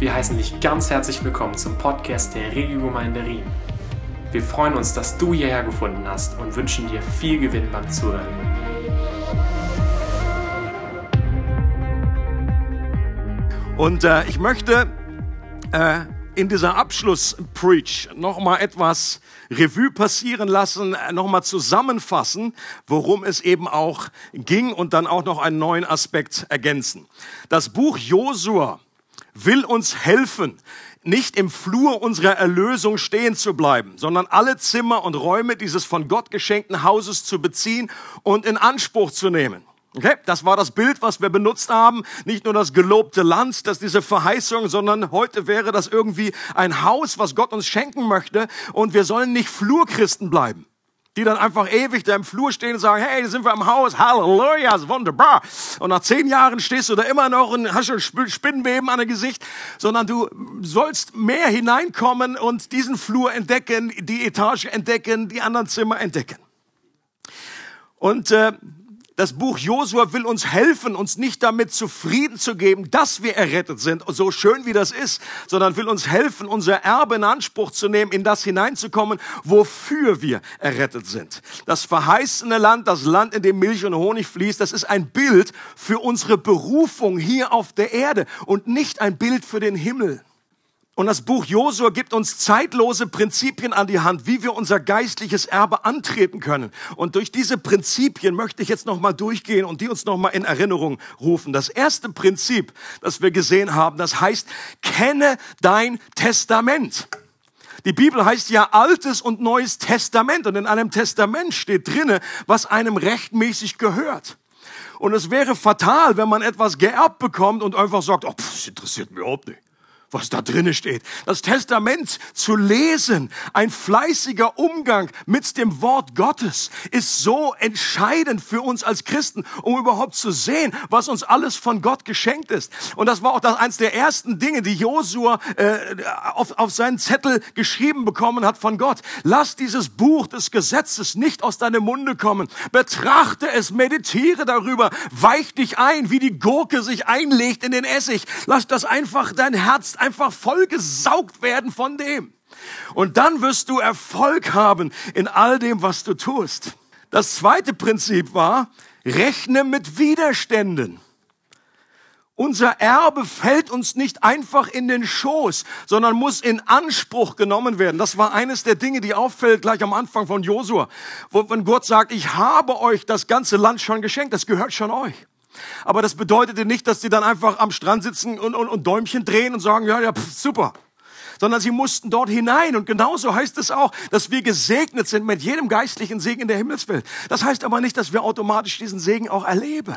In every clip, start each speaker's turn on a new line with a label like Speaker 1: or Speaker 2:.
Speaker 1: Wir heißen dich ganz herzlich willkommen zum Podcast der Regiogemeinde Riem. Wir freuen uns, dass du hierher gefunden hast und wünschen dir viel Gewinn beim Zuhören.
Speaker 2: Und äh, ich möchte äh, in dieser Abschluss-Preach nochmal etwas Revue passieren lassen, äh, nochmal zusammenfassen, worum es eben auch ging und dann auch noch einen neuen Aspekt ergänzen. Das Buch Josua will uns helfen, nicht im Flur unserer Erlösung stehen zu bleiben, sondern alle Zimmer und Räume dieses von Gott geschenkten Hauses zu beziehen und in Anspruch zu nehmen. Okay, das war das Bild, was wir benutzt haben. Nicht nur das gelobte Land, das diese Verheißung, sondern heute wäre das irgendwie ein Haus, was Gott uns schenken möchte. Und wir sollen nicht Flurchristen bleiben die dann einfach ewig da im Flur stehen und sagen, hey, sind wir im Haus, Halleluja, ist wunderbar. Und nach zehn Jahren stehst du da immer noch und hast schon Spinnenweben an dem Gesicht, sondern du sollst mehr hineinkommen und diesen Flur entdecken, die Etage entdecken, die anderen Zimmer entdecken. Und äh, das Buch Josua will uns helfen, uns nicht damit zufrieden zu geben, dass wir errettet sind, so schön wie das ist, sondern will uns helfen, unser Erbe in Anspruch zu nehmen, in das hineinzukommen, wofür wir errettet sind. Das verheißene Land, das Land, in dem Milch und Honig fließt, das ist ein Bild für unsere Berufung hier auf der Erde und nicht ein Bild für den Himmel. Und das Buch Josua gibt uns zeitlose Prinzipien an die Hand, wie wir unser geistliches Erbe antreten können. Und durch diese Prinzipien möchte ich jetzt nochmal durchgehen und die uns nochmal in Erinnerung rufen. Das erste Prinzip, das wir gesehen haben, das heißt, kenne dein Testament. Die Bibel heißt ja Altes und Neues Testament und in einem Testament steht drinne, was einem rechtmäßig gehört. Und es wäre fatal, wenn man etwas geerbt bekommt und einfach sagt, oh, pff, das interessiert mich überhaupt nicht was da drinnen steht. Das Testament zu lesen, ein fleißiger Umgang mit dem Wort Gottes ist so entscheidend für uns als Christen, um überhaupt zu sehen, was uns alles von Gott geschenkt ist. Und das war auch das, eines der ersten Dinge, die Josua äh, auf, auf seinen Zettel geschrieben bekommen hat von Gott. Lass dieses Buch des Gesetzes nicht aus deinem Munde kommen. Betrachte es, meditiere darüber, weich dich ein, wie die Gurke sich einlegt in den Essig. Lass das einfach dein Herz einfach vollgesaugt werden von dem. Und dann wirst du Erfolg haben in all dem, was du tust. Das zweite Prinzip war, rechne mit Widerständen. Unser Erbe fällt uns nicht einfach in den Schoß, sondern muss in Anspruch genommen werden. Das war eines der Dinge, die auffällt gleich am Anfang von Josua, wo wenn Gott sagt, ich habe euch das ganze Land schon geschenkt, das gehört schon euch. Aber das bedeutete nicht, dass sie dann einfach am Strand sitzen und, und, und Däumchen drehen und sagen, ja, ja, pff, super. Sondern sie mussten dort hinein. Und genauso heißt es auch, dass wir gesegnet sind mit jedem geistlichen Segen in der Himmelswelt. Das heißt aber nicht, dass wir automatisch diesen Segen auch erleben.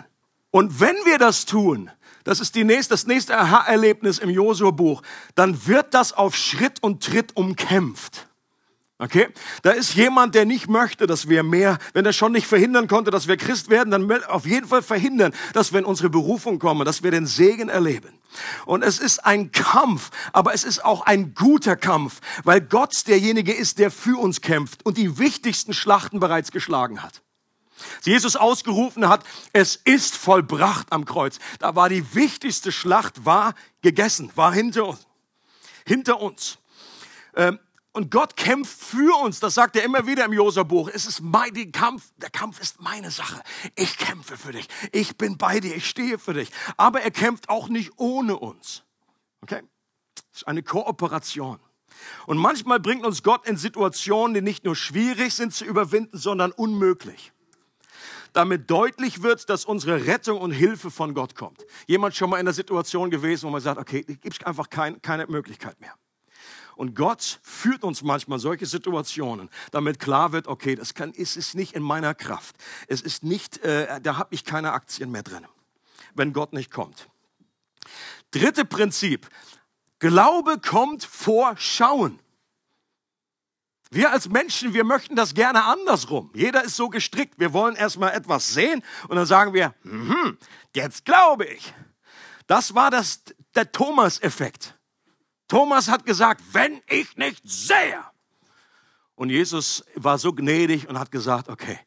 Speaker 2: Und wenn wir das tun, das ist die nächste, das nächste Aha-Erlebnis im Josua-Buch, dann wird das auf Schritt und Tritt umkämpft. Okay? Da ist jemand, der nicht möchte, dass wir mehr, wenn er schon nicht verhindern konnte, dass wir Christ werden, dann auf jeden Fall verhindern, dass wir in unsere Berufung kommen, dass wir den Segen erleben. Und es ist ein Kampf, aber es ist auch ein guter Kampf, weil Gott derjenige ist, der für uns kämpft und die wichtigsten Schlachten bereits geschlagen hat. Jesus ausgerufen hat, es ist vollbracht am Kreuz. Da war die wichtigste Schlacht, war gegessen, war hinter uns. Hinter uns. Ähm, und Gott kämpft für uns. Das sagt er immer wieder im Josa-Buch. Es ist mein Kampf. Der Kampf ist meine Sache. Ich kämpfe für dich. Ich bin bei dir. Ich stehe für dich. Aber er kämpft auch nicht ohne uns. Okay? Das ist eine Kooperation. Und manchmal bringt uns Gott in Situationen, die nicht nur schwierig sind zu überwinden, sondern unmöglich. Damit deutlich wird, dass unsere Rettung und Hilfe von Gott kommt. Jemand schon mal in der Situation gewesen, wo man sagt, okay, gibt es einfach kein, keine Möglichkeit mehr. Und Gott führt uns manchmal solche Situationen, damit klar wird, okay, das kann, ist es nicht in meiner Kraft. Es ist nicht, äh, da habe ich keine Aktien mehr drin, wenn Gott nicht kommt. Dritte Prinzip. Glaube kommt vor Schauen. Wir als Menschen, wir möchten das gerne andersrum. Jeder ist so gestrickt. Wir wollen erstmal etwas sehen und dann sagen wir, hm, jetzt glaube ich. Das war das, der Thomas-Effekt. Thomas hat gesagt, wenn ich nicht sehe. Und Jesus war so gnädig und hat gesagt, okay,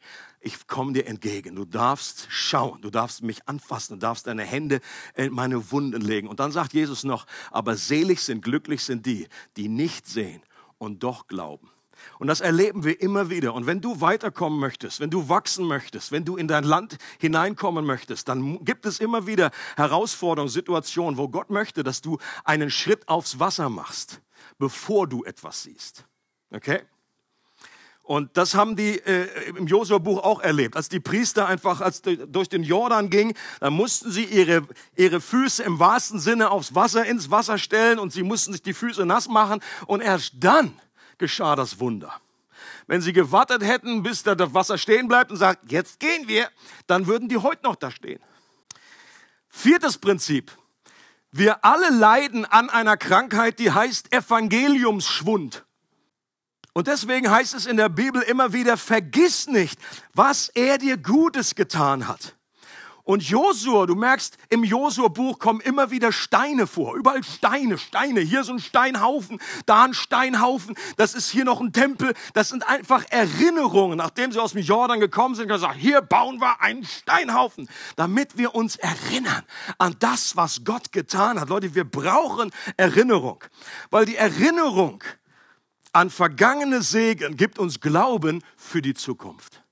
Speaker 2: ich komme dir entgegen. Du darfst schauen, du darfst mich anfassen, du darfst deine Hände in meine Wunden legen. Und dann sagt Jesus noch, aber selig sind, glücklich sind die, die nicht sehen und doch glauben. Und das erleben wir immer wieder. Und wenn du weiterkommen möchtest, wenn du wachsen möchtest, wenn du in dein Land hineinkommen möchtest, dann gibt es immer wieder Herausforderungen, Situationen, wo Gott möchte, dass du einen Schritt aufs Wasser machst, bevor du etwas siehst. Okay? Und das haben die äh, im Josua-Buch auch erlebt. Als die Priester einfach als durch den Jordan gingen, dann mussten sie ihre, ihre Füße im wahrsten Sinne aufs Wasser, ins Wasser stellen und sie mussten sich die Füße nass machen. Und erst dann geschah das Wunder. Wenn sie gewartet hätten, bis da das Wasser stehen bleibt und sagt, jetzt gehen wir, dann würden die heute noch da stehen. Viertes Prinzip. Wir alle leiden an einer Krankheit, die heißt Evangeliumsschwund. Und deswegen heißt es in der Bibel immer wieder, vergiss nicht, was er dir Gutes getan hat. Und Josua, du merkst, im Josua-Buch kommen immer wieder Steine vor. Überall Steine, Steine. Hier so ein Steinhaufen, da ein Steinhaufen. Das ist hier noch ein Tempel. Das sind einfach Erinnerungen. Nachdem sie aus dem Jordan gekommen sind, gesagt, hier bauen wir einen Steinhaufen, damit wir uns erinnern an das, was Gott getan hat. Leute, wir brauchen Erinnerung. Weil die Erinnerung an vergangene Segen gibt uns Glauben für die Zukunft.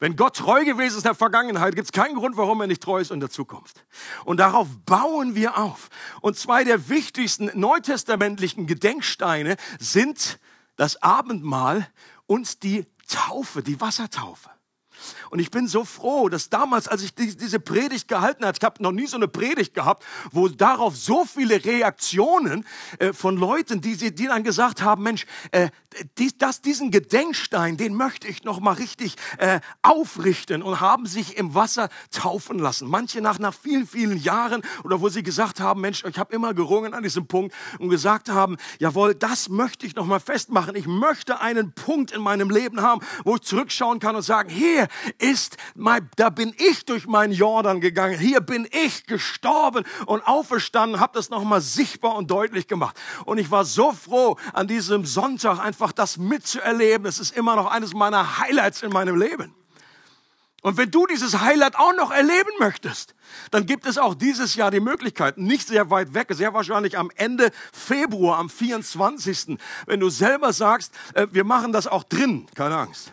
Speaker 2: Wenn Gott treu gewesen ist in der Vergangenheit, gibt es keinen Grund, warum er nicht treu ist in der Zukunft. Und darauf bauen wir auf. Und zwei der wichtigsten neutestamentlichen Gedenksteine sind das Abendmahl und die Taufe, die Wassertaufe. Und ich bin so froh, dass damals, als ich diese Predigt gehalten habe, ich habe noch nie so eine Predigt gehabt, wo darauf so viele Reaktionen äh, von Leuten, die, die dann gesagt haben, Mensch, äh, die, das, diesen Gedenkstein, den möchte ich noch mal richtig äh, aufrichten und haben sich im Wasser taufen lassen. Manche nach, nach vielen, vielen Jahren oder wo sie gesagt haben, Mensch, ich habe immer gerungen an diesem Punkt und gesagt haben, jawohl, das möchte ich noch mal festmachen. Ich möchte einen Punkt in meinem Leben haben, wo ich zurückschauen kann und sagen, hier ist mein, da bin ich durch meinen Jordan gegangen. Hier bin ich gestorben und auferstanden, habe das nochmal sichtbar und deutlich gemacht. Und ich war so froh, an diesem Sonntag einfach das mitzuerleben. Es ist immer noch eines meiner Highlights in meinem Leben. Und wenn du dieses Highlight auch noch erleben möchtest, dann gibt es auch dieses Jahr die Möglichkeit, nicht sehr weit weg, sehr wahrscheinlich am Ende Februar, am 24., wenn du selber sagst, äh, wir machen das auch drin, keine Angst.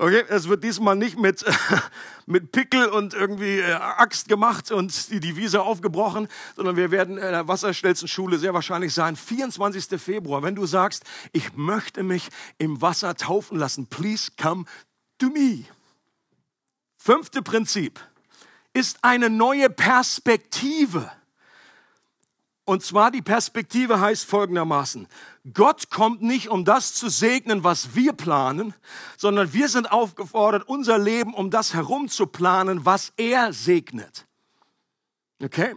Speaker 2: Okay, es wird diesmal nicht mit, mit Pickel und irgendwie äh, Axt gemacht und die Devise aufgebrochen, sondern wir werden in der Wasserstelzenschule sehr wahrscheinlich sein. 24. Februar, wenn du sagst, ich möchte mich im Wasser taufen lassen, please come to me. Fünfte Prinzip ist eine neue Perspektive. Und zwar die Perspektive heißt folgendermaßen. Gott kommt nicht, um das zu segnen, was wir planen, sondern wir sind aufgefordert, unser Leben um das herum zu planen, was er segnet. Okay?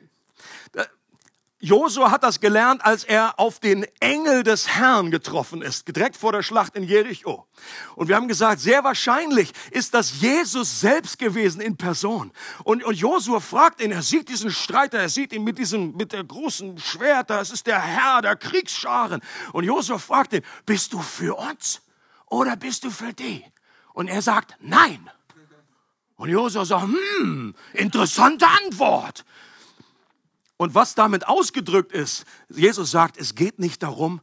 Speaker 2: Josua hat das gelernt, als er auf den Engel des Herrn getroffen ist, direkt vor der Schlacht in Jericho. Und wir haben gesagt, sehr wahrscheinlich ist das Jesus selbst gewesen in Person. Und, und Josua fragt ihn, er sieht diesen Streiter, er sieht ihn mit diesem, mit der großen Schwert, das ist der Herr der Kriegsscharen. Und Josua fragt ihn, bist du für uns oder bist du für die? Und er sagt, nein. Und Josua sagt, hm, interessante Antwort. Und was damit ausgedrückt ist, Jesus sagt, es geht nicht darum,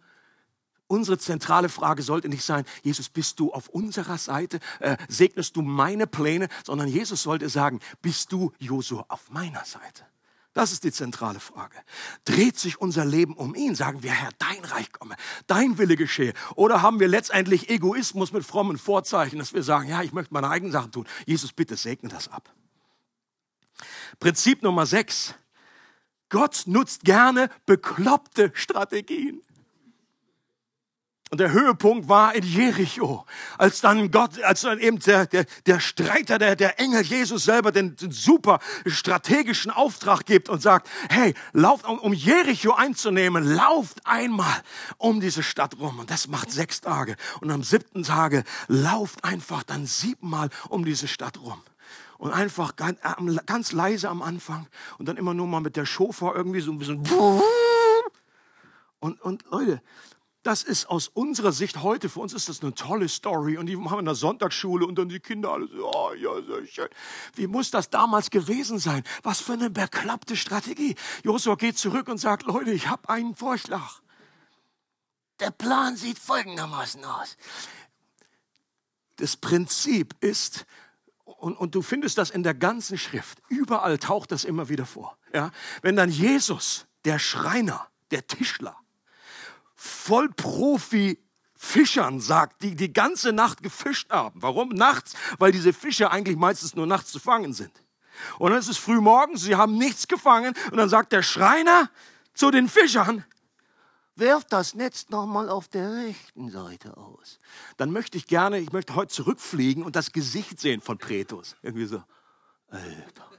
Speaker 2: unsere zentrale Frage sollte nicht sein, Jesus, bist du auf unserer Seite, äh, segnest du meine Pläne, sondern Jesus sollte sagen, bist du, Josua, auf meiner Seite? Das ist die zentrale Frage. Dreht sich unser Leben um ihn? Sagen wir, Herr, dein Reich komme, dein Wille geschehe? Oder haben wir letztendlich Egoismus mit frommen Vorzeichen, dass wir sagen, ja, ich möchte meine eigenen Sachen tun. Jesus, bitte segne das ab. Prinzip Nummer sechs. Gott nutzt gerne bekloppte Strategien. Und der Höhepunkt war in Jericho, als dann Gott, als dann eben der, der, der Streiter, der, der Engel Jesus selber den, den super strategischen Auftrag gibt und sagt, hey, lauft, um, um Jericho einzunehmen, lauft einmal um diese Stadt rum. Und das macht sechs Tage. Und am siebten Tage lauft einfach dann siebenmal um diese Stadt rum und einfach ganz, äh, ganz leise am Anfang und dann immer nur mal mit der Schofa irgendwie so ein bisschen. Und, und Leute, das ist aus unserer Sicht heute, für uns ist das eine tolle Story und die haben in der Sonntagsschule und dann die Kinder alle so, oh, ja, sehr schön. Wie muss das damals gewesen sein? Was für eine beklappte Strategie. Josua geht zurück und sagt, Leute, ich habe einen Vorschlag. Der Plan sieht folgendermaßen aus. Das Prinzip ist, und, und du findest das in der ganzen Schrift, überall taucht das immer wieder vor. Ja? Wenn dann Jesus, der Schreiner, der Tischler, Vollprofi Fischern sagt, die die ganze Nacht gefischt haben. Warum? Nachts, weil diese Fische eigentlich meistens nur nachts zu fangen sind. Und dann ist es früh morgens, sie haben nichts gefangen und dann sagt der Schreiner zu den Fischern, werft das Netz nochmal auf der rechten Seite aus. Dann möchte ich gerne, ich möchte heute zurückfliegen und das Gesicht sehen von Pretus. Irgendwie so, Alter,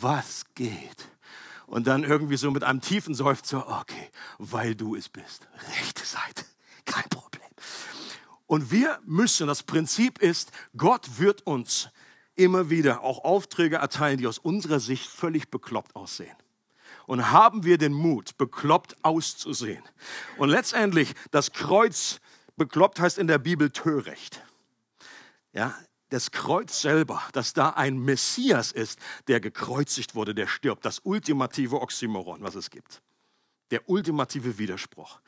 Speaker 2: was geht? Und dann irgendwie so mit einem tiefen Seufzer, okay, weil du es bist. Rechte Seite, kein Problem. Und wir müssen, das Prinzip ist, Gott wird uns immer wieder auch Aufträge erteilen, die aus unserer Sicht völlig bekloppt aussehen und haben wir den Mut, bekloppt auszusehen. Und letztendlich, das Kreuz, bekloppt heißt in der Bibel töricht. Ja, das Kreuz selber, dass da ein Messias ist, der gekreuzigt wurde, der stirbt. Das ultimative Oxymoron, was es gibt. Der ultimative Widerspruch.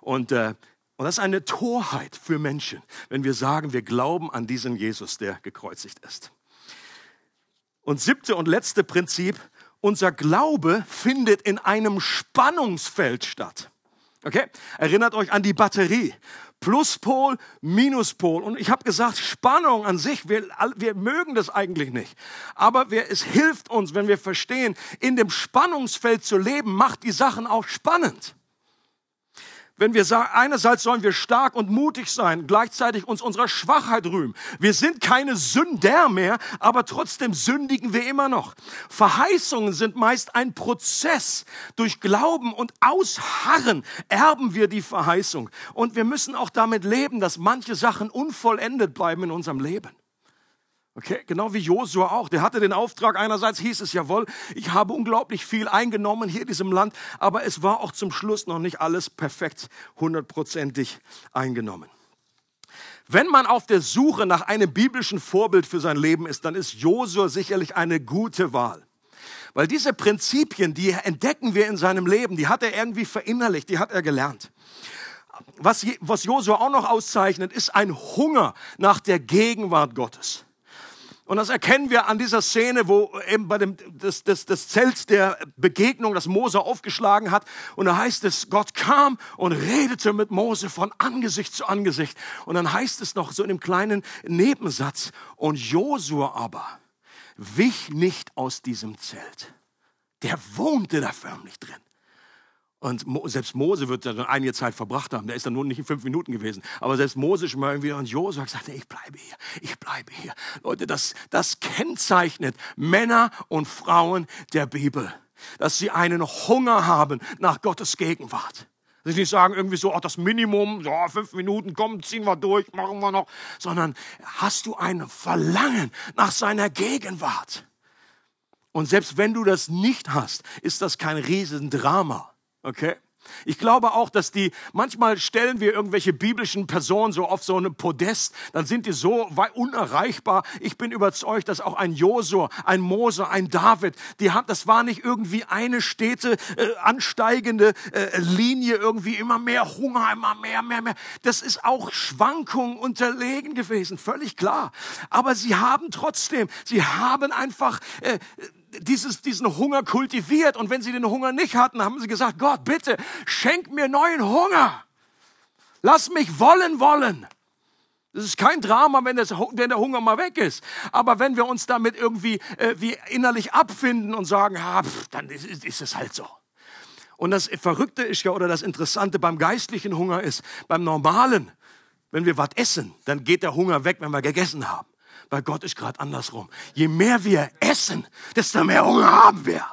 Speaker 2: Und, äh, und das ist eine Torheit für Menschen, wenn wir sagen, wir glauben an diesen Jesus, der gekreuzigt ist. Und siebte und letzte Prinzip, unser Glaube findet in einem Spannungsfeld statt. Okay? Erinnert euch an die Batterie. Pluspol, Minuspol. Und ich habe gesagt, Spannung an sich, wir, wir mögen das eigentlich nicht. Aber wir, es hilft uns, wenn wir verstehen, in dem Spannungsfeld zu leben, macht die Sachen auch spannend wenn wir sagen, einerseits sollen wir stark und mutig sein, gleichzeitig uns unserer Schwachheit rühmen. Wir sind keine Sünder mehr, aber trotzdem sündigen wir immer noch. Verheißungen sind meist ein Prozess. Durch Glauben und Ausharren erben wir die Verheißung. Und wir müssen auch damit leben, dass manche Sachen unvollendet bleiben in unserem Leben. Okay, genau wie Josua auch. Der hatte den Auftrag, einerseits hieß es, jawohl, ich habe unglaublich viel eingenommen hier in diesem Land, aber es war auch zum Schluss noch nicht alles perfekt, hundertprozentig eingenommen. Wenn man auf der Suche nach einem biblischen Vorbild für sein Leben ist, dann ist Josua sicherlich eine gute Wahl. Weil diese Prinzipien, die entdecken wir in seinem Leben, die hat er irgendwie verinnerlicht, die hat er gelernt. Was, was Josua auch noch auszeichnet, ist ein Hunger nach der Gegenwart Gottes. Und das erkennen wir an dieser Szene, wo eben bei dem das, das, das Zelt der Begegnung, das Mose aufgeschlagen hat. Und da heißt es, Gott kam und redete mit Mose von Angesicht zu Angesicht. Und dann heißt es noch so in einem kleinen Nebensatz, und Josua aber wich nicht aus diesem Zelt. Der wohnte da förmlich drin. Und selbst Mose wird dann einige Zeit verbracht haben. Der ist dann nur nicht in fünf Minuten gewesen. Aber selbst Mose schon mal irgendwie und Josua hat gesagt, ich bleibe hier, ich bleibe hier. Leute, das, das kennzeichnet Männer und Frauen der Bibel. Dass sie einen Hunger haben nach Gottes Gegenwart. Dass sie nicht sagen irgendwie so, ach, das Minimum, so, fünf Minuten, komm, ziehen wir durch, machen wir noch. Sondern hast du ein Verlangen nach seiner Gegenwart. Und selbst wenn du das nicht hast, ist das kein Riesendrama. Okay? Ich glaube auch, dass die, manchmal stellen wir irgendwelche biblischen Personen so auf so einem Podest, dann sind die so unerreichbar. Ich bin überzeugt, dass auch ein Josua, ein Mose, ein David, die haben, das war nicht irgendwie eine stete, äh, ansteigende äh, Linie, irgendwie immer mehr Hunger, immer mehr, mehr, mehr. Das ist auch Schwankungen unterlegen gewesen, völlig klar. Aber sie haben trotzdem, sie haben einfach, äh, dieses, diesen Hunger kultiviert. Und wenn sie den Hunger nicht hatten, haben sie gesagt, Gott, bitte, schenk mir neuen Hunger. Lass mich wollen wollen. Das ist kein Drama, wenn, das, wenn der Hunger mal weg ist. Aber wenn wir uns damit irgendwie äh, wie innerlich abfinden und sagen, ah, pff, dann ist, ist es halt so. Und das Verrückte ist ja, oder das Interessante beim geistlichen Hunger ist, beim normalen, wenn wir was essen, dann geht der Hunger weg, wenn wir gegessen haben. Bei Gott ist gerade andersrum. Je mehr wir essen, desto mehr Hunger haben wir.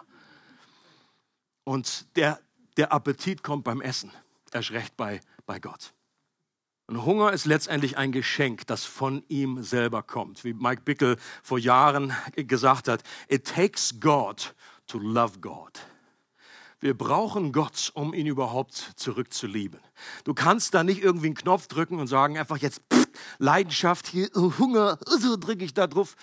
Speaker 2: Und der, der Appetit kommt beim Essen, erst recht bei, bei Gott. Und Hunger ist letztendlich ein Geschenk, das von ihm selber kommt. Wie Mike Bickel vor Jahren gesagt hat, it takes God to love God. Wir brauchen Gott, um ihn überhaupt zurückzulieben. Du kannst da nicht irgendwie einen Knopf drücken und sagen, einfach jetzt pff, Leidenschaft hier, oh, Hunger, so drücke ich da drauf.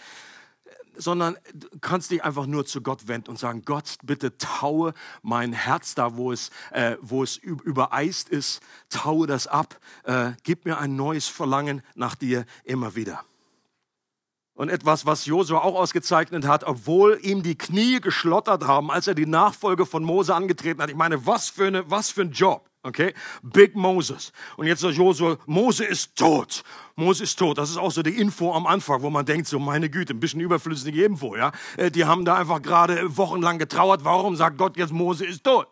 Speaker 2: Sondern du kannst dich einfach nur zu Gott wenden und sagen, Gott, bitte taue mein Herz da, wo es, äh, wo es übereist ist, taue das ab, äh, gib mir ein neues Verlangen nach dir immer wieder. Und etwas, was Josua auch ausgezeichnet hat, obwohl ihm die Knie geschlottert haben, als er die Nachfolge von Mose angetreten hat. Ich meine, was für, eine, was für ein Job. Okay? Big Moses. Und jetzt sagt Josua, Mose ist tot. Mose ist tot. Das ist auch so die Info am Anfang, wo man denkt, so meine Güte, ein bisschen überflüssige Info, ja? Äh, die haben da einfach gerade wochenlang getrauert. Warum sagt Gott jetzt, Mose ist tot?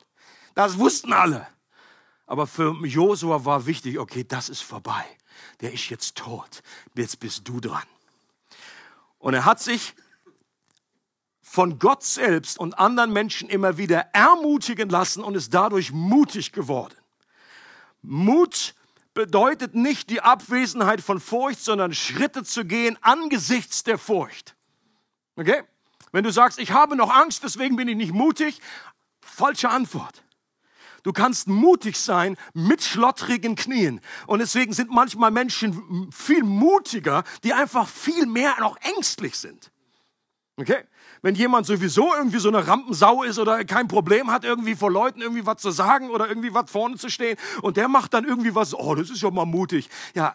Speaker 2: Das wussten alle. Aber für Josua war wichtig, okay, das ist vorbei. Der ist jetzt tot. Jetzt bist du dran. Und er hat sich von Gott selbst und anderen Menschen immer wieder ermutigen lassen und ist dadurch mutig geworden. Mut bedeutet nicht die Abwesenheit von Furcht, sondern Schritte zu gehen angesichts der Furcht. Okay? Wenn du sagst, ich habe noch Angst, deswegen bin ich nicht mutig, falsche Antwort. Du kannst mutig sein mit schlottrigen Knien. Und deswegen sind manchmal Menschen viel mutiger, die einfach viel mehr noch ängstlich sind. Okay? Wenn jemand sowieso irgendwie so eine Rampensau ist oder kein Problem hat, irgendwie vor Leuten irgendwie was zu sagen oder irgendwie was vorne zu stehen und der macht dann irgendwie was, oh, das ist ja mal mutig. Ja,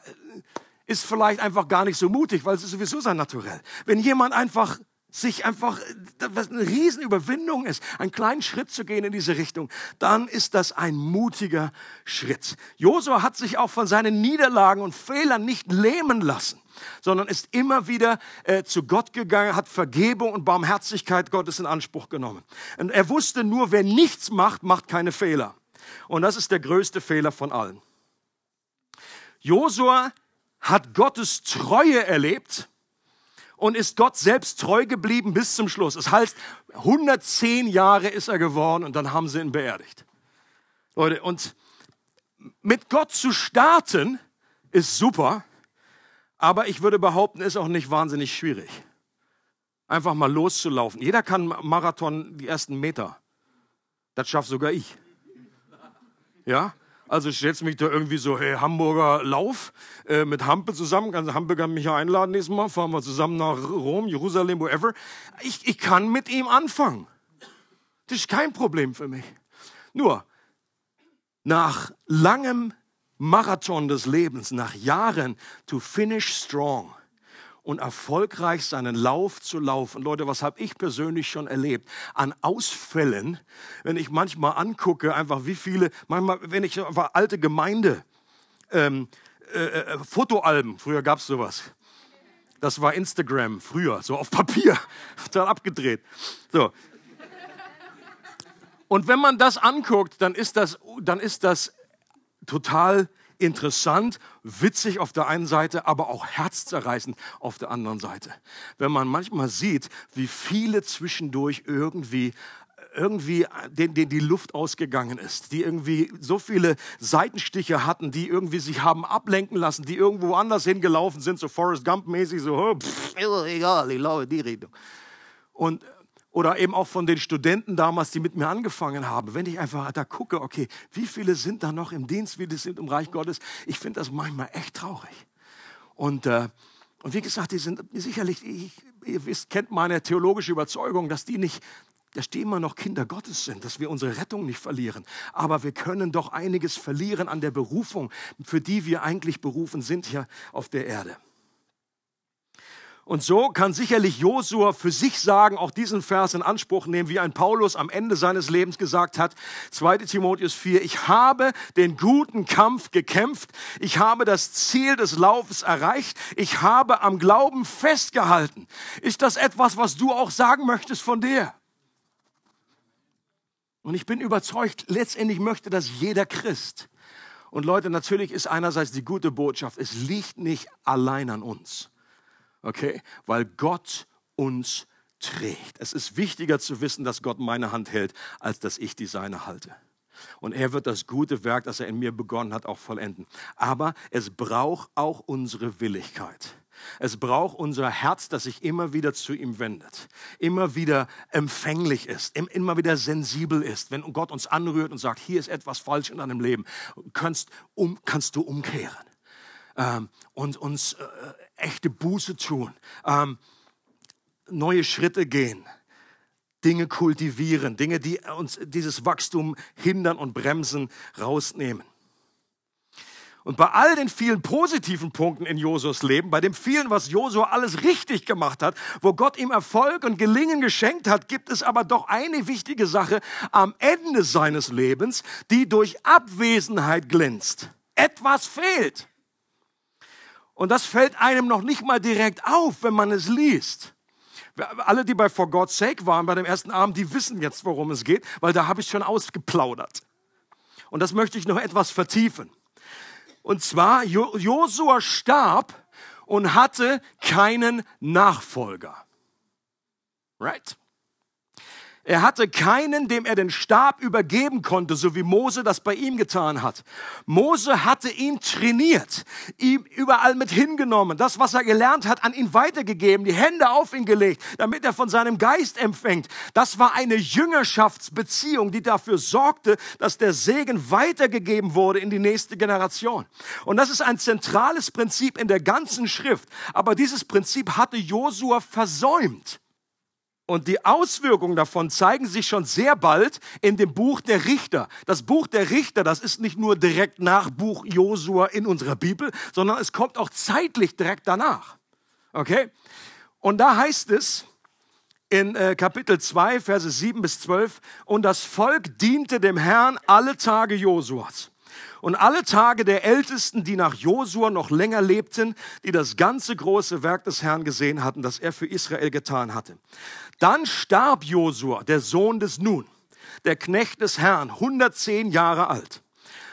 Speaker 2: ist vielleicht einfach gar nicht so mutig, weil es ist sowieso sein Naturell. Wenn jemand einfach sich einfach, was eine Riesenüberwindung ist, einen kleinen Schritt zu gehen in diese Richtung, dann ist das ein mutiger Schritt. Josua hat sich auch von seinen Niederlagen und Fehlern nicht lähmen lassen, sondern ist immer wieder äh, zu Gott gegangen, hat Vergebung und Barmherzigkeit Gottes in Anspruch genommen. Und er wusste nur, wer nichts macht, macht keine Fehler. Und das ist der größte Fehler von allen. Josua hat Gottes Treue erlebt, und ist Gott selbst treu geblieben bis zum Schluss. Das heißt, 110 Jahre ist er geworden und dann haben sie ihn beerdigt. Leute, und mit Gott zu starten ist super, aber ich würde behaupten, ist auch nicht wahnsinnig schwierig. Einfach mal loszulaufen. Jeder kann Marathon die ersten Meter. Das schafft sogar ich. Ja? Also ich setze mich da irgendwie so, hey, Hamburger Lauf äh, mit Hampe zusammen. Kann Hampe mich ja einladen nächstes Mal. Fahren wir zusammen nach Rom, Jerusalem, wherever. Ich, ich kann mit ihm anfangen. Das ist kein Problem für mich. Nur, nach langem Marathon des Lebens, nach Jahren to finish strong, und erfolgreich seinen Lauf zu laufen. Leute, was habe ich persönlich schon erlebt an Ausfällen, wenn ich manchmal angucke, einfach wie viele, manchmal, wenn ich war alte Gemeinde, ähm, äh, äh, Fotoalben, früher gab es sowas. Das war Instagram früher, so auf Papier, dann abgedreht. So. Und wenn man das anguckt, dann ist das, dann ist das total interessant, witzig auf der einen Seite, aber auch herzzerreißend auf der anderen Seite. Wenn man manchmal sieht, wie viele zwischendurch irgendwie irgendwie denen, denen die Luft ausgegangen ist, die irgendwie so viele Seitenstiche hatten, die irgendwie sich haben ablenken lassen, die irgendwo anders hingelaufen sind, so Forrest Gump-mäßig, so, oh, pff, egal, ich laufe in die Richtung. Und oder eben auch von den Studenten damals, die mit mir angefangen haben, wenn ich einfach da gucke, okay, wie viele sind da noch im Dienst, wie viele sind im Reich Gottes, ich finde das manchmal echt traurig. Und, äh, und wie gesagt, die sind sicherlich, ich, ihr wisst, kennt meine theologische Überzeugung, dass die nicht, dass die immer noch Kinder Gottes sind, dass wir unsere Rettung nicht verlieren. Aber wir können doch einiges verlieren an der Berufung, für die wir eigentlich berufen sind hier auf der Erde. Und so kann sicherlich Josua für sich sagen, auch diesen Vers in Anspruch nehmen, wie ein Paulus am Ende seines Lebens gesagt hat, 2 Timotheus 4, ich habe den guten Kampf gekämpft, ich habe das Ziel des Laufes erreicht, ich habe am Glauben festgehalten. Ist das etwas, was du auch sagen möchtest von dir? Und ich bin überzeugt, letztendlich möchte das jeder Christ. Und Leute, natürlich ist einerseits die gute Botschaft, es liegt nicht allein an uns okay? Weil Gott uns trägt. Es ist wichtiger zu wissen, dass Gott meine Hand hält, als dass ich die seine halte. Und er wird das gute Werk, das er in mir begonnen hat, auch vollenden. Aber es braucht auch unsere Willigkeit. Es braucht unser Herz, das sich immer wieder zu ihm wendet, immer wieder empfänglich ist, immer wieder sensibel ist. Wenn Gott uns anrührt und sagt, hier ist etwas falsch in deinem Leben, kannst, um, kannst du umkehren ähm, und uns äh, echte Buße tun, ähm, neue Schritte gehen. Dinge kultivieren, Dinge, die uns dieses Wachstum hindern und bremsen, rausnehmen. Und bei all den vielen positiven Punkten in Josuas Leben, bei dem vielen, was Josua alles richtig gemacht hat, wo Gott ihm Erfolg und Gelingen geschenkt hat, gibt es aber doch eine wichtige Sache am Ende seines Lebens, die durch Abwesenheit glänzt. Etwas fehlt. Und das fällt einem noch nicht mal direkt auf, wenn man es liest. Alle, die bei For God's Sake waren bei dem ersten Abend, die wissen jetzt, worum es geht, weil da habe ich schon ausgeplaudert. Und das möchte ich noch etwas vertiefen. Und zwar, Josua starb und hatte keinen Nachfolger. Right? Er hatte keinen, dem er den Stab übergeben konnte, so wie Mose das bei ihm getan hat. Mose hatte ihn trainiert, ihm überall mit hingenommen, das, was er gelernt hat, an ihn weitergegeben, die Hände auf ihn gelegt, damit er von seinem Geist empfängt. Das war eine Jüngerschaftsbeziehung, die dafür sorgte, dass der Segen weitergegeben wurde in die nächste Generation. Und das ist ein zentrales Prinzip in der ganzen Schrift. Aber dieses Prinzip hatte Josua versäumt. Und die Auswirkungen davon zeigen sich schon sehr bald in dem Buch der Richter. Das Buch der Richter, das ist nicht nur direkt nach Buch Josua in unserer Bibel, sondern es kommt auch zeitlich direkt danach. Okay? Und da heißt es in äh, Kapitel 2, Verse 7 bis 12, und das Volk diente dem Herrn alle Tage Josuas und alle Tage der Ältesten, die nach Josua noch länger lebten, die das ganze große Werk des Herrn gesehen hatten, das er für Israel getan hatte. Dann starb Josua, der Sohn des Nun, der Knecht des Herrn, 110 Jahre alt.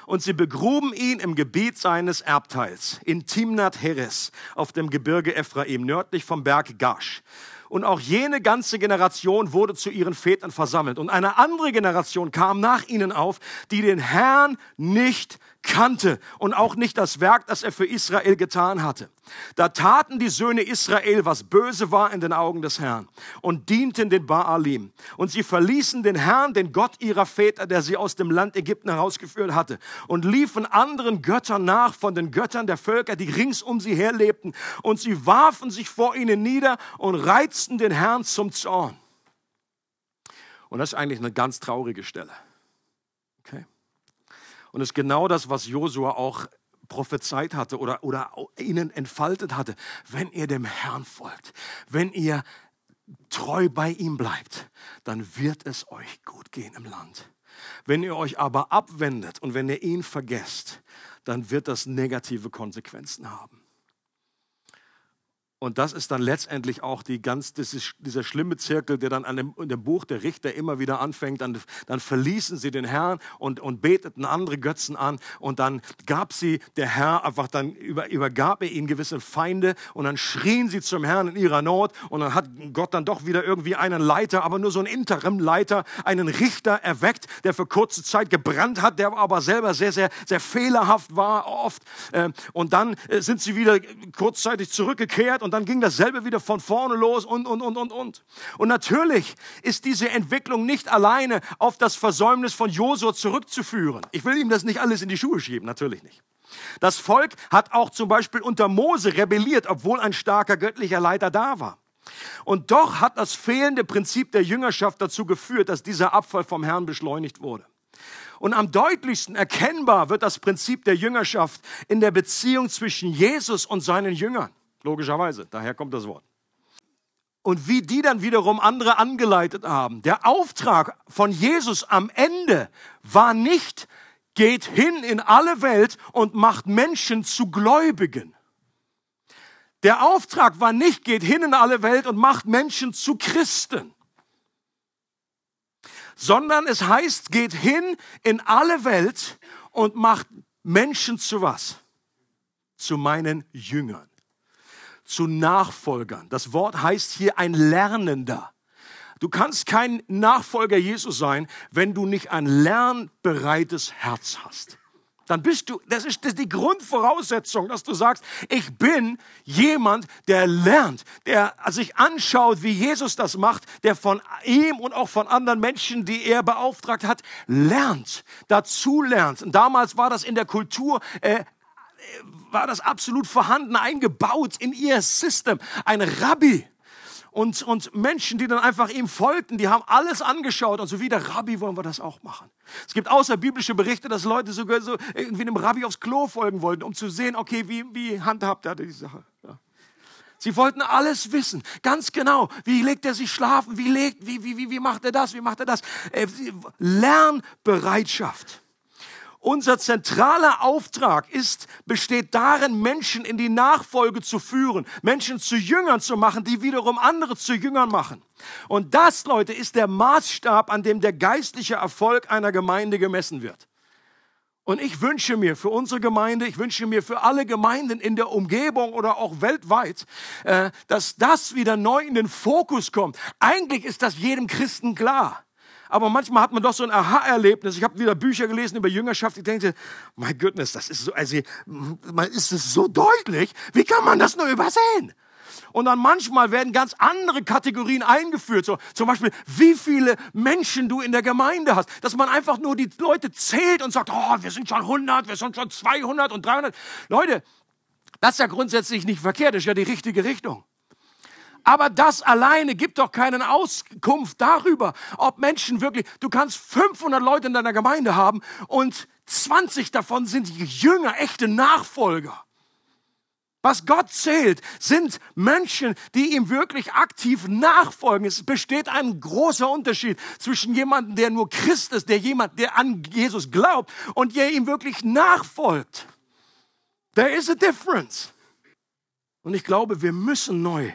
Speaker 2: Und sie begruben ihn im Gebiet seines Erbteils, in Timnat Heres, auf dem Gebirge Ephraim, nördlich vom Berg Gash. Und auch jene ganze Generation wurde zu ihren Vätern versammelt. Und eine andere Generation kam nach ihnen auf, die den Herrn nicht kannte und auch nicht das Werk, das er für Israel getan hatte. Da taten die Söhne Israel, was böse war in den Augen des Herrn und dienten den Baalim. Und sie verließen den Herrn, den Gott ihrer Väter, der sie aus dem Land Ägypten herausgeführt hatte, und liefen anderen Göttern nach von den Göttern der Völker, die rings um sie her lebten. Und sie warfen sich vor ihnen nieder und reizten den Herrn zum Zorn. Und das ist eigentlich eine ganz traurige Stelle. Und es ist genau das, was Josua auch prophezeit hatte oder, oder ihnen entfaltet hatte. Wenn ihr dem Herrn folgt, wenn ihr treu bei ihm bleibt, dann wird es euch gut gehen im Land. Wenn ihr euch aber abwendet und wenn ihr ihn vergesst, dann wird das negative Konsequenzen haben. Und das ist dann letztendlich auch die ganz, dieser schlimme Zirkel, der dann an dem, in dem Buch der Richter immer wieder anfängt. Dann, dann verließen sie den Herrn und, und beteten andere Götzen an. Und dann gab sie der Herr einfach, dann über, übergab er ihnen gewisse Feinde. Und dann schrien sie zum Herrn in ihrer Not. Und dann hat Gott dann doch wieder irgendwie einen Leiter, aber nur so einen Interimleiter, einen Richter erweckt, der für kurze Zeit gebrannt hat, der aber selber sehr, sehr, sehr fehlerhaft war oft. Ähm, und dann äh, sind sie wieder kurzzeitig zurückgekehrt und dann ging dasselbe wieder von vorne los und, und, und, und, und. Und natürlich ist diese Entwicklung nicht alleine auf das Versäumnis von Josua zurückzuführen. Ich will ihm das nicht alles in die Schuhe schieben, natürlich nicht. Das Volk hat auch zum Beispiel unter Mose rebelliert, obwohl ein starker göttlicher Leiter da war. Und doch hat das fehlende Prinzip der Jüngerschaft dazu geführt, dass dieser Abfall vom Herrn beschleunigt wurde. Und am deutlichsten erkennbar wird das Prinzip der Jüngerschaft in der Beziehung zwischen Jesus und seinen Jüngern. Logischerweise, daher kommt das Wort. Und wie die dann wiederum andere angeleitet haben. Der Auftrag von Jesus am Ende war nicht, geht hin in alle Welt und macht Menschen zu Gläubigen. Der Auftrag war nicht, geht hin in alle Welt und macht Menschen zu Christen. Sondern es heißt, geht hin in alle Welt und macht Menschen zu was? Zu meinen Jüngern zu Nachfolgern. Das Wort heißt hier ein Lernender. Du kannst kein Nachfolger Jesus sein, wenn du nicht ein lernbereites Herz hast. dann bist du, das ist, die Grundvoraussetzung, dass du sagst, ich bin jemand, der lernt, der sich anschaut, wie Jesus das macht, der von ihm und auch von anderen Menschen, die er beauftragt hat, lernt, dazu lernt. Und damals war das in der Kultur, äh, war das absolut vorhanden, eingebaut in ihr System. Ein Rabbi und, und Menschen, die dann einfach ihm folgten, die haben alles angeschaut und so wie der Rabbi wollen wir das auch machen. Es gibt außerbiblische Berichte, dass Leute sogar so irgendwie einem Rabbi aufs Klo folgen wollten, um zu sehen, okay, wie, wie handhabt er die Sache. Ja. Sie wollten alles wissen, ganz genau. Wie legt er sich schlafen? Wie legt, wie, wie, wie, wie macht er das? Wie macht er das? Äh, Lernbereitschaft. Unser zentraler Auftrag ist, besteht darin, Menschen in die Nachfolge zu führen, Menschen zu Jüngern zu machen, die wiederum andere zu Jüngern machen. Und das, Leute, ist der Maßstab, an dem der geistliche Erfolg einer Gemeinde gemessen wird. Und ich wünsche mir für unsere Gemeinde, ich wünsche mir für alle Gemeinden in der Umgebung oder auch weltweit, äh, dass das wieder neu in den Fokus kommt. Eigentlich ist das jedem Christen klar. Aber manchmal hat man doch so ein Aha-Erlebnis. Ich habe wieder Bücher gelesen über Jüngerschaft. Ich denke, my goodness, das ist so, also, ist es so deutlich. Wie kann man das nur übersehen? Und dann manchmal werden ganz andere Kategorien eingeführt. So, zum Beispiel, wie viele Menschen du in der Gemeinde hast. Dass man einfach nur die Leute zählt und sagt, oh, wir sind schon 100, wir sind schon 200 und 300. Leute, das ist ja grundsätzlich nicht verkehrt, das ist ja die richtige Richtung. Aber das alleine gibt doch keinen Auskunft darüber, ob Menschen wirklich, du kannst 500 Leute in deiner Gemeinde haben und 20 davon sind Jünger, echte Nachfolger. Was Gott zählt, sind Menschen, die ihm wirklich aktiv nachfolgen. Es besteht ein großer Unterschied zwischen jemandem, der nur Christ ist, der jemand, der an Jesus glaubt und der ihm wirklich nachfolgt. There is a difference. Und ich glaube, wir müssen neu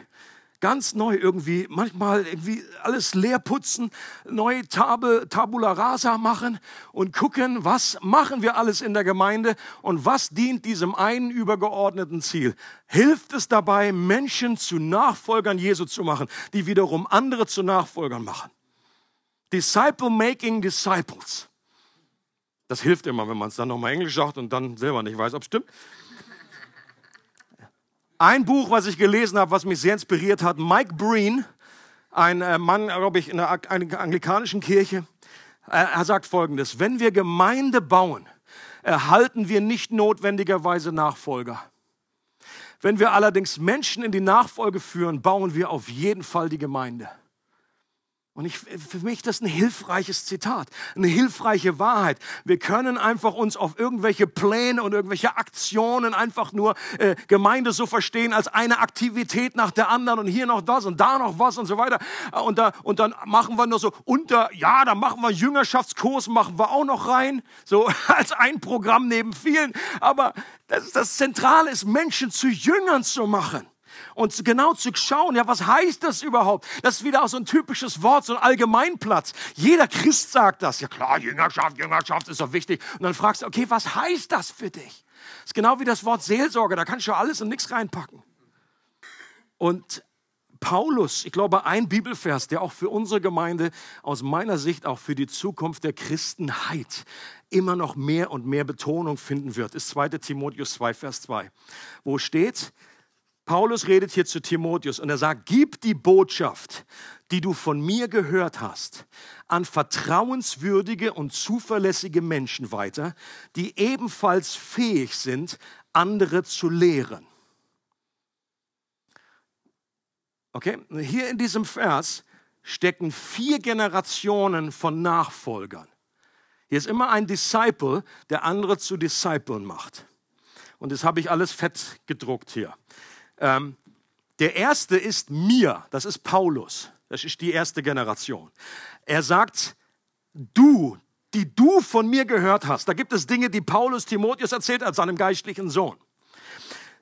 Speaker 2: ganz neu irgendwie, manchmal irgendwie alles leer putzen, neu Tabe, Tabula Rasa machen und gucken, was machen wir alles in der Gemeinde und was dient diesem einen übergeordneten Ziel. Hilft es dabei, Menschen zu Nachfolgern Jesu zu machen, die wiederum andere zu Nachfolgern machen? Disciple making disciples. Das hilft immer, wenn man es dann nochmal Englisch sagt und dann selber nicht weiß, ob es stimmt. Ein Buch, was ich gelesen habe, was mich sehr inspiriert hat, Mike Breen, ein äh, Mann, glaube ich, in der anglikanischen Kirche, er sagt Folgendes, wenn wir Gemeinde bauen, erhalten wir nicht notwendigerweise Nachfolger. Wenn wir allerdings Menschen in die Nachfolge führen, bauen wir auf jeden Fall die Gemeinde. Und ich, für mich das ist ein hilfreiches Zitat, eine hilfreiche Wahrheit. Wir können einfach uns auf irgendwelche Pläne und irgendwelche Aktionen einfach nur äh, Gemeinde so verstehen als eine Aktivität nach der anderen und hier noch das und da noch was und so weiter. Und, da, und dann machen wir nur so unter, ja, dann machen wir Jüngerschaftskurs, machen wir auch noch rein, so als ein Programm neben vielen. Aber das, das Zentrale ist, Menschen zu Jüngern zu machen und genau zu schauen, ja, was heißt das überhaupt? Das ist wieder auch so ein typisches Wort, so ein Allgemeinplatz. Jeder Christ sagt das. Ja klar, Jüngerschaft, Jüngerschaft ist doch wichtig. Und dann fragst du, okay, was heißt das für dich? Das ist genau wie das Wort Seelsorge, da kannst du alles und nichts reinpacken. Und Paulus, ich glaube, ein Bibelvers, der auch für unsere Gemeinde aus meiner Sicht auch für die Zukunft der Christenheit immer noch mehr und mehr Betonung finden wird, ist 2 Timotheus 2, Vers 2, wo steht, Paulus redet hier zu Timotheus und er sagt, gib die Botschaft, die du von mir gehört hast, an vertrauenswürdige und zuverlässige Menschen weiter, die ebenfalls fähig sind, andere zu lehren. Okay, hier in diesem Vers stecken vier Generationen von Nachfolgern. Hier ist immer ein Disciple, der andere zu Disciplen macht. Und das habe ich alles fett gedruckt hier. Ähm, der erste ist mir, das ist Paulus, das ist die erste Generation. Er sagt, du, die du von mir gehört hast, da gibt es Dinge, die Paulus Timotheus erzählt als seinem geistlichen Sohn.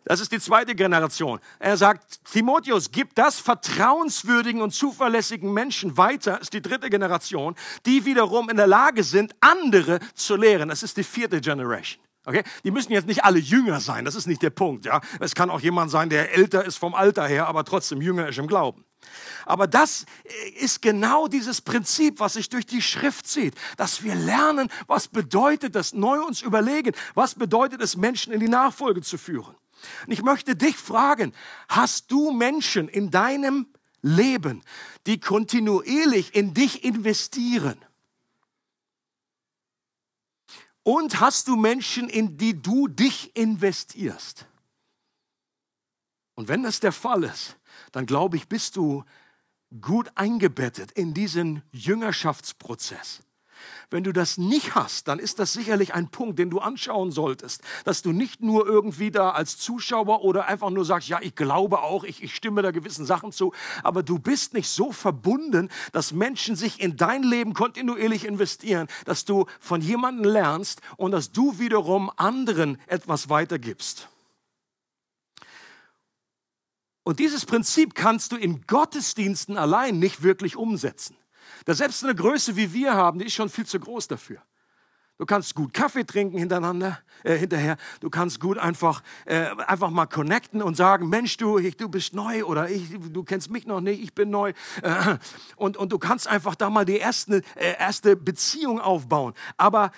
Speaker 2: Das ist die zweite Generation. Er sagt, Timotheus, gib das vertrauenswürdigen und zuverlässigen Menschen weiter, ist die dritte Generation, die wiederum in der Lage sind, andere zu lehren. Das ist die vierte Generation. Okay? Die müssen jetzt nicht alle jünger sein, das ist nicht der Punkt. Ja? Es kann auch jemand sein, der älter ist vom Alter her, aber trotzdem jünger ist im Glauben. Aber das ist genau dieses Prinzip, was sich durch die Schrift zieht, dass wir lernen, was bedeutet das, neu uns überlegen, was bedeutet es, Menschen in die Nachfolge zu führen. Und ich möchte dich fragen, hast du Menschen in deinem Leben, die kontinuierlich in dich investieren? Und hast du Menschen, in die du dich investierst? Und wenn das der Fall ist, dann glaube ich, bist du gut eingebettet in diesen Jüngerschaftsprozess. Wenn du das nicht hast, dann ist das sicherlich ein Punkt, den du anschauen solltest, dass du nicht nur irgendwie da als Zuschauer oder einfach nur sagst, ja, ich glaube auch, ich, ich stimme da gewissen Sachen zu, aber du bist nicht so verbunden, dass Menschen sich in dein Leben kontinuierlich investieren, dass du von jemandem lernst und dass du wiederum anderen etwas weitergibst. Und dieses Prinzip kannst du in Gottesdiensten allein nicht wirklich umsetzen. Da selbst eine Größe wie wir haben, die ist schon viel zu groß dafür. Du kannst gut Kaffee trinken hintereinander, äh, hinterher. Du kannst gut einfach, äh, einfach mal connecten und sagen, Mensch, du, ich, du bist neu oder ich, du kennst mich noch nicht, ich bin neu. Äh, und, und du kannst einfach da mal die erste, äh, erste Beziehung aufbauen. Aber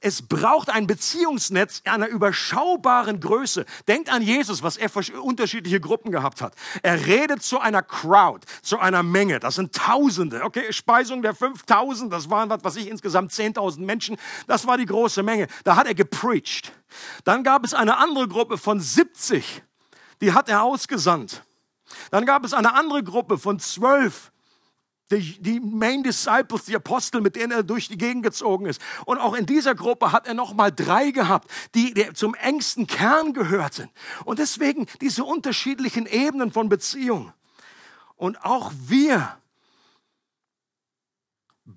Speaker 2: es braucht ein Beziehungsnetz einer überschaubaren Größe. Denkt an Jesus, was er für unterschiedliche Gruppen gehabt hat. Er redet zu einer Crowd, zu einer Menge. Das sind Tausende. Okay, Speisung der 5000, das waren, was weiß ich, insgesamt 10.000 Menschen. Das war die große Menge. Da hat er gepreacht. Dann gab es eine andere Gruppe von 70. Die hat er ausgesandt. Dann gab es eine andere Gruppe von 12 die, die Main Disciples, die Apostel, mit denen er durch die Gegend gezogen ist. Und auch in dieser Gruppe hat er nochmal drei gehabt, die, die zum engsten Kern gehörten. Und deswegen diese unterschiedlichen Ebenen von Beziehung. Und auch wir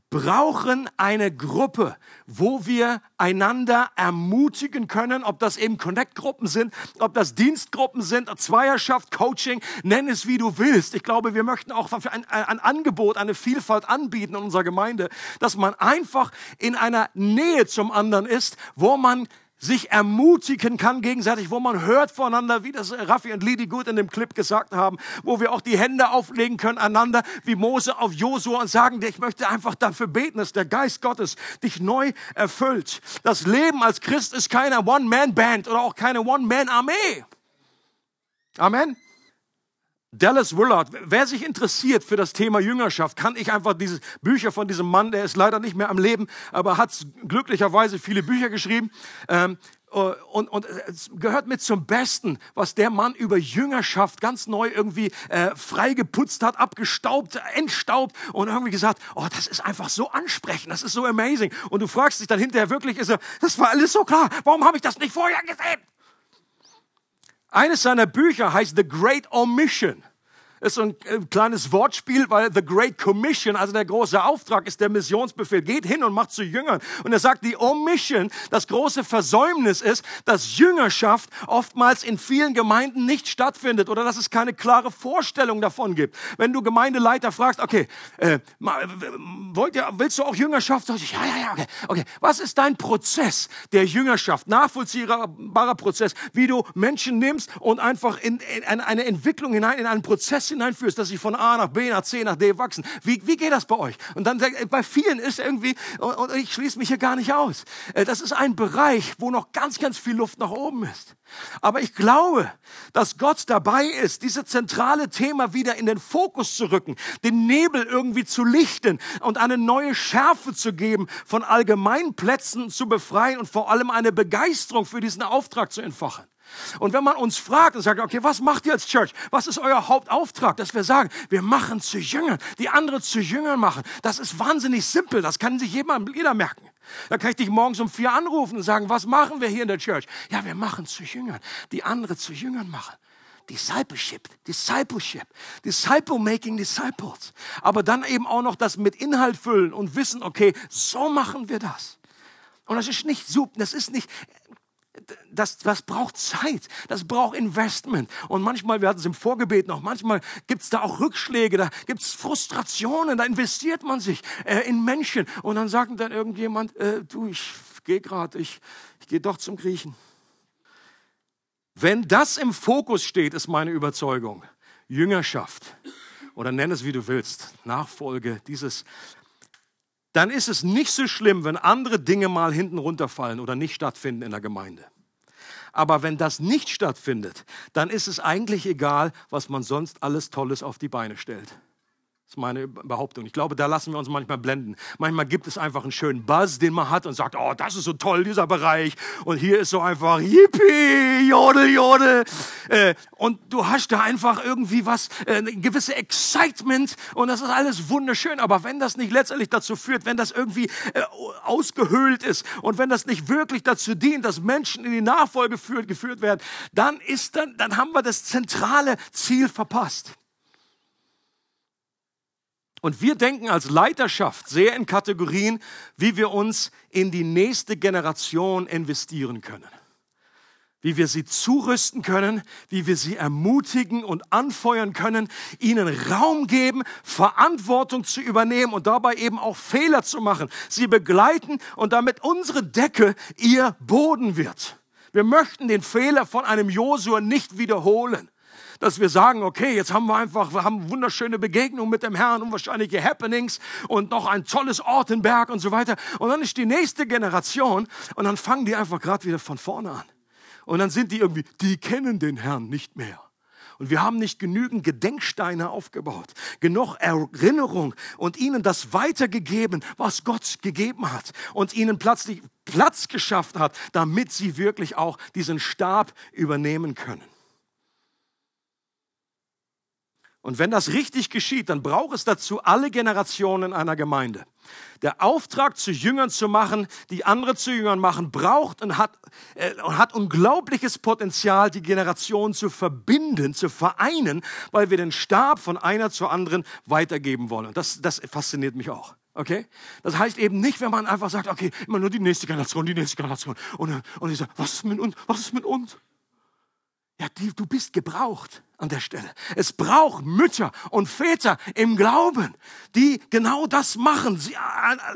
Speaker 2: brauchen eine Gruppe, wo wir einander ermutigen können, ob das eben Connect-Gruppen sind, ob das Dienstgruppen sind, Zweierschaft, Coaching, nenn es wie du willst. Ich glaube, wir möchten auch ein, ein Angebot, eine Vielfalt anbieten in unserer Gemeinde, dass man einfach in einer Nähe zum anderen ist, wo man sich ermutigen kann gegenseitig, wo man hört voneinander, wie das Raffi und Lidi gut in dem Clip gesagt haben, wo wir auch die Hände auflegen können einander, wie Mose auf Josua und sagen, ich möchte einfach dafür beten, dass der Geist Gottes dich neu erfüllt. Das Leben als Christ ist keine One-Man-Band oder auch keine One-Man-Armee. Amen. Dallas Willard, wer sich interessiert für das Thema Jüngerschaft, kann ich einfach diese Bücher von diesem Mann, der ist leider nicht mehr am Leben, aber hat glücklicherweise viele Bücher geschrieben. Ähm, äh, und, und es gehört mit zum Besten, was der Mann über Jüngerschaft ganz neu irgendwie äh, frei geputzt hat, abgestaubt, entstaubt und irgendwie gesagt, oh, das ist einfach so ansprechend, das ist so amazing. Und du fragst dich dann hinterher wirklich, ist er, das war alles so klar, warum habe ich das nicht vorher gesehen? Eines seiner Bücher heißt The Great Omission ist so ein äh, kleines Wortspiel, weil the Great Commission, also der große Auftrag, ist der Missionsbefehl. Geht hin und macht zu Jüngern. Und er sagt, die Omission, das große Versäumnis ist, dass Jüngerschaft oftmals in vielen Gemeinden nicht stattfindet oder dass es keine klare Vorstellung davon gibt. Wenn du Gemeindeleiter fragst, okay, äh, wollt ihr, willst du auch Jüngerschaft? Ja, ja, ja, okay, okay. Was ist dein Prozess der Jüngerschaft? Nachvollziehbarer Prozess, wie du Menschen nimmst und einfach in, in eine Entwicklung hinein, in einen Prozess hineinführst, dass sie von A nach B, nach C, nach D wachsen. Wie, wie geht das bei euch? Und dann bei vielen ist irgendwie, und, ich schließe mich hier gar nicht aus, äh, das ist ein Bereich, wo noch ganz, ganz viel Luft nach oben ist. Aber ich glaube, dass Gott dabei ist, dieses zentrale Thema wieder in den Fokus zu rücken, den Nebel irgendwie zu lichten und eine neue Schärfe zu geben, von Allgemeinplätzen zu befreien und vor allem eine Begeisterung für diesen Auftrag zu entfachen. Und wenn man uns fragt und sagt, okay, was macht ihr als Church? Was ist euer Hauptauftrag? Dass wir sagen, wir machen zu Jüngern, die andere zu Jüngern machen. Das ist wahnsinnig simpel. Das kann sich jemand, jeder merken. Da kann ich dich morgens um vier anrufen und sagen, was machen wir hier in der Church? Ja, wir machen zu Jüngern, die andere zu Jüngern machen. Discipleship, Discipleship, Disciple making Disciples. Aber dann eben auch noch das mit Inhalt füllen und wissen, okay, so machen wir das. Und das ist nicht super, das ist nicht, das, das braucht Zeit, das braucht Investment. Und manchmal, wir hatten es im Vorgebet noch, manchmal gibt es da auch Rückschläge, da gibt es Frustrationen, da investiert man sich äh, in Menschen. Und dann sagt dann irgendjemand, äh, du, ich gehe gerade, ich, ich gehe doch zum Griechen. Wenn das im Fokus steht, ist meine Überzeugung, Jüngerschaft oder nenn es wie du willst, Nachfolge, dieses, dann ist es nicht so schlimm, wenn andere Dinge mal hinten runterfallen oder nicht stattfinden in der Gemeinde. Aber wenn das nicht stattfindet, dann ist es eigentlich egal, was man sonst alles Tolles auf die Beine stellt. Das ist meine Behauptung. Ich glaube, da lassen wir uns manchmal blenden. Manchmal gibt es einfach einen schönen Buzz, den man hat und sagt, oh, das ist so toll, dieser Bereich. Und hier ist so einfach, yippie, jodel, jodel. Äh, und du hast da einfach irgendwie was, äh, eine Excitement und das ist alles wunderschön. Aber wenn das nicht letztendlich dazu führt, wenn das irgendwie äh, ausgehöhlt ist und wenn das nicht wirklich dazu dient, dass Menschen in die Nachfolge geführt, geführt werden, dann ist dann, dann haben wir das zentrale Ziel verpasst. Und wir denken als Leiterschaft sehr in Kategorien, wie wir uns in die nächste Generation investieren können. Wie wir sie zurüsten können, wie wir sie ermutigen und anfeuern können, ihnen Raum geben, Verantwortung zu übernehmen und dabei eben auch Fehler zu machen. Sie begleiten und damit unsere Decke ihr Boden wird. Wir möchten den Fehler von einem Josua nicht wiederholen dass wir sagen, okay, jetzt haben wir einfach, wir haben wunderschöne Begegnungen mit dem Herrn, unwahrscheinliche Happenings und noch ein tolles Ort im Berg und so weiter. Und dann ist die nächste Generation und dann fangen die einfach gerade wieder von vorne an. Und dann sind die irgendwie, die kennen den Herrn nicht mehr. Und wir haben nicht genügend Gedenksteine aufgebaut, genug Erinnerung und ihnen das weitergegeben, was Gott gegeben hat und ihnen plötzlich Platz geschafft hat, damit sie wirklich auch diesen Stab übernehmen können. Und wenn das richtig geschieht, dann braucht es dazu alle Generationen einer Gemeinde. Der Auftrag zu Jüngern zu machen, die andere zu Jüngern machen, braucht und hat, äh, und hat unglaubliches Potenzial, die Generationen zu verbinden, zu vereinen, weil wir den Stab von einer zur anderen weitergeben wollen. Das, das fasziniert mich auch. Okay? Das heißt eben nicht, wenn man einfach sagt, okay, immer nur die nächste Generation, die nächste Generation. Und, und ich sage, was ist mit uns? Was ist mit uns? Ja, du bist gebraucht an der Stelle. Es braucht Mütter und Väter im Glauben, die genau das machen. Sie,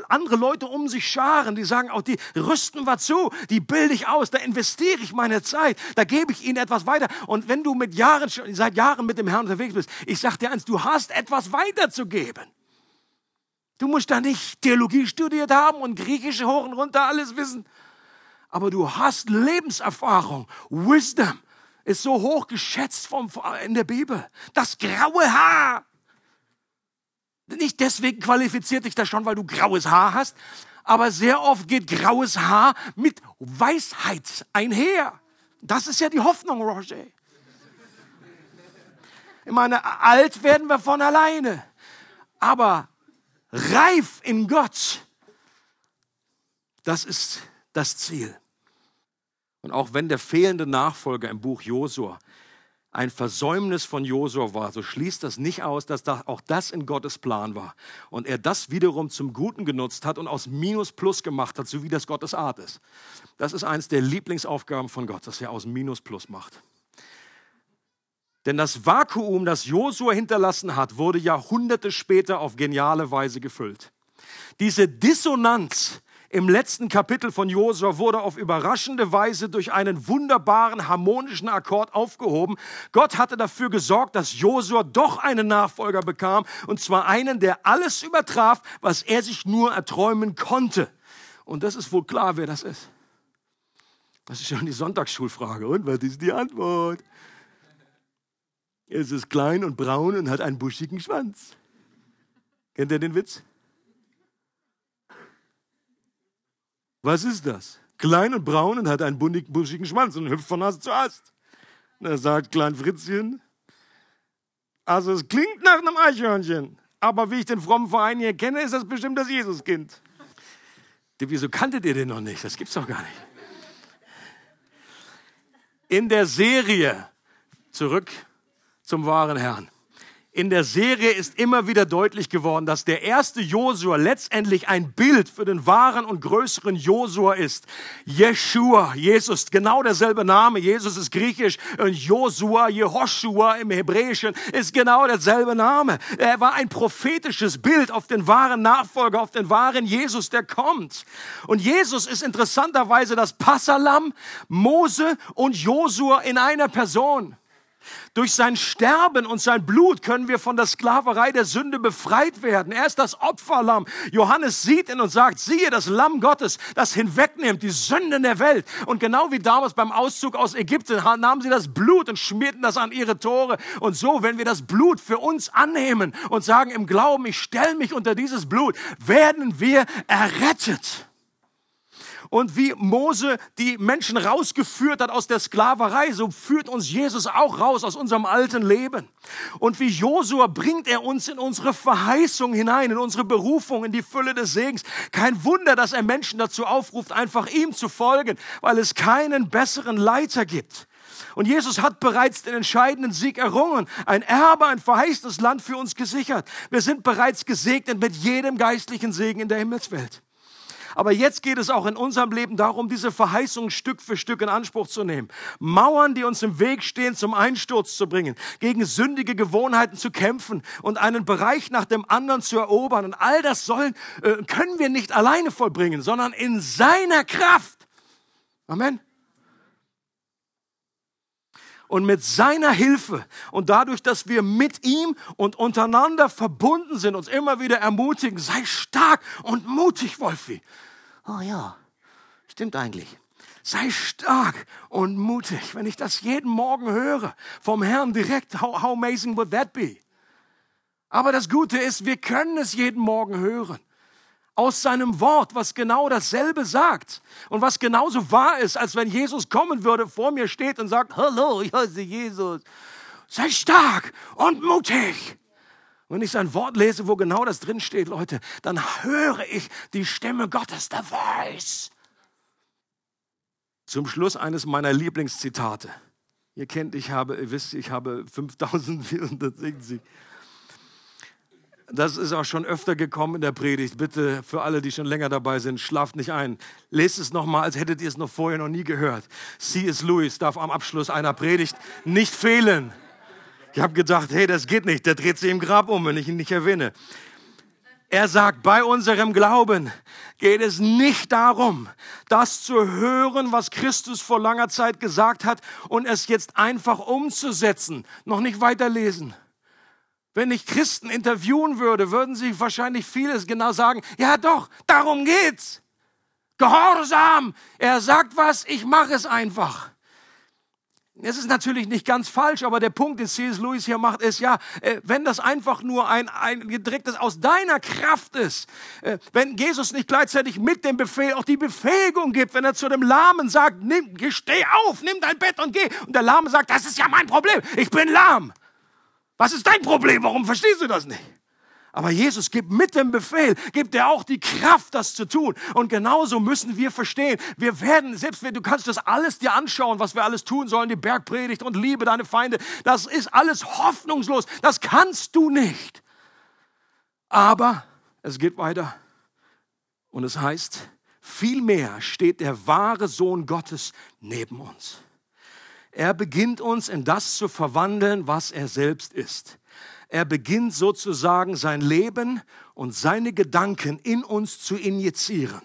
Speaker 2: andere Leute um sich scharen, die sagen auch, die rüsten wir zu, die bilde ich aus, da investiere ich meine Zeit, da gebe ich ihnen etwas weiter. Und wenn du mit Jahren, seit Jahren mit dem Herrn unterwegs bist, ich sag dir eins, du hast etwas weiterzugeben. Du musst da nicht Theologie studiert haben und griechische hoch und runter alles wissen. Aber du hast Lebenserfahrung, Wisdom ist so hoch geschätzt in der Bibel. Das graue Haar. Nicht deswegen qualifiziert dich das schon, weil du graues Haar hast, aber sehr oft geht graues Haar mit Weisheit einher. Das ist ja die Hoffnung, Roger. Ich meine, alt werden wir von alleine, aber reif in Gott, das ist das Ziel. Und auch wenn der fehlende Nachfolger im Buch Josua ein Versäumnis von Josua war, so schließt das nicht aus, dass da auch das in Gottes Plan war. Und er das wiederum zum Guten genutzt hat und aus Minus Plus gemacht hat, so wie das Gottes Art ist. Das ist eines der Lieblingsaufgaben von Gott, dass er aus Minus Plus macht. Denn das Vakuum, das Josua hinterlassen hat, wurde Jahrhunderte später auf geniale Weise gefüllt. Diese Dissonanz im letzten Kapitel von Josua wurde auf überraschende Weise durch einen wunderbaren harmonischen Akkord aufgehoben. Gott hatte dafür gesorgt, dass Josua doch einen Nachfolger bekam, und zwar einen, der alles übertraf, was er sich nur erträumen konnte. Und das ist wohl klar, wer das ist. Das ist schon die Sonntagsschulfrage. Und was ist die Antwort? Es ist klein und braun und hat einen buschigen Schwanz. Kennt ihr den Witz? Was ist das? Klein und braun und hat einen buschigen Schwanz und hüpft von Ast zu Ast. Da sagt Klein Fritzchen, also es klingt nach einem Eichhörnchen, aber wie ich den frommen Verein hier kenne, ist das bestimmt das Jesuskind. Wieso kanntet ihr den noch nicht? Das gibt's doch gar nicht. In der Serie zurück zum wahren Herrn in der Serie ist immer wieder deutlich geworden, dass der erste Josua letztendlich ein Bild für den wahren und größeren Josua ist. Jeshua, Jesus, genau derselbe Name. Jesus ist griechisch und Josua, Jehoshua im Hebräischen ist genau derselbe Name. Er war ein prophetisches Bild auf den wahren Nachfolger, auf den wahren Jesus, der kommt. Und Jesus ist interessanterweise das Passalam, Mose und Josua in einer Person. Durch sein Sterben und sein Blut können wir von der Sklaverei der Sünde befreit werden. Er ist das Opferlamm. Johannes sieht ihn und sagt, siehe das Lamm Gottes, das hinwegnimmt die Sünden der Welt. Und genau wie damals beim Auszug aus Ägypten nahmen sie das Blut und schmierten das an ihre Tore. Und so, wenn wir das Blut für uns annehmen und sagen im Glauben, ich stelle mich unter dieses Blut, werden wir errettet und wie Mose die Menschen rausgeführt hat aus der Sklaverei, so führt uns Jesus auch raus aus unserem alten Leben. Und wie Josua bringt er uns in unsere Verheißung hinein, in unsere Berufung, in die Fülle des Segens. Kein Wunder, dass er Menschen dazu aufruft, einfach ihm zu folgen, weil es keinen besseren Leiter gibt. Und Jesus hat bereits den entscheidenden Sieg errungen, ein Erbe, ein verheißtes Land für uns gesichert. Wir sind bereits gesegnet mit jedem geistlichen Segen in der Himmelswelt. Aber jetzt geht es auch in unserem Leben darum, diese Verheißungen Stück für Stück in Anspruch zu nehmen. Mauern, die uns im Weg stehen, zum Einsturz zu bringen, gegen sündige Gewohnheiten zu kämpfen und einen Bereich nach dem anderen zu erobern. Und all das sollen, äh, können wir nicht alleine vollbringen, sondern in seiner Kraft. Amen und mit seiner Hilfe und dadurch, dass wir mit ihm und untereinander verbunden sind, uns immer wieder ermutigen, sei stark und mutig, Wolfi oh ja, stimmt eigentlich. Sei stark und mutig. Wenn ich das jeden Morgen höre vom Herrn direkt, how, how amazing would that be? Aber das Gute ist, wir können es jeden Morgen hören. Aus seinem Wort, was genau dasselbe sagt und was genauso wahr ist, als wenn Jesus kommen würde, vor mir steht und sagt, hallo, ich heiße Jesus. Sei stark und mutig. Wenn ich sein Wort lese, wo genau das drin steht, Leute, dann höre ich die Stimme Gottes, der Voice. Zum Schluss eines meiner Lieblingszitate. Ihr kennt, ich habe, ihr wisst, ich habe 5460. Das ist auch schon öfter gekommen in der Predigt. Bitte für alle, die schon länger dabei sind, schlaft nicht ein. Lest es nochmal, als hättet ihr es noch vorher noch nie gehört. C.S. Lewis darf am Abschluss einer Predigt nicht fehlen. Ich habe gedacht, hey, das geht nicht. Der dreht sich im Grab um, wenn ich ihn nicht erwähne. Er sagt, bei unserem Glauben geht es nicht darum, das zu hören, was Christus vor langer Zeit gesagt hat und es jetzt einfach umzusetzen. Noch nicht weiterlesen. Wenn ich Christen interviewen würde, würden sie wahrscheinlich vieles genau sagen. Ja doch, darum geht's. Gehorsam. Er sagt was, ich mache es einfach. Es ist natürlich nicht ganz falsch, aber der Punkt, den C.S. Lewis hier macht, ist ja, äh, wenn das einfach nur ein, ein gedrecktes aus deiner Kraft ist, äh, wenn Jesus nicht gleichzeitig mit dem Befehl auch die Befähigung gibt, wenn er zu dem Lahmen sagt, nimm, steh auf, nimm dein Bett und geh, und der Lahme sagt, das ist ja mein Problem, ich bin lahm. Was ist dein Problem? Warum verstehst du das nicht? Aber Jesus gibt mit dem Befehl, gibt er auch die Kraft, das zu tun. Und genauso müssen wir verstehen. Wir werden, selbst wenn du kannst das alles dir anschauen, was wir alles tun sollen, die Bergpredigt und liebe deine Feinde, das ist alles hoffnungslos. Das kannst du nicht. Aber es geht weiter. Und es heißt, vielmehr steht der wahre Sohn Gottes neben uns. Er beginnt uns in das zu verwandeln, was er selbst ist. Er beginnt sozusagen sein Leben und seine Gedanken in uns zu injizieren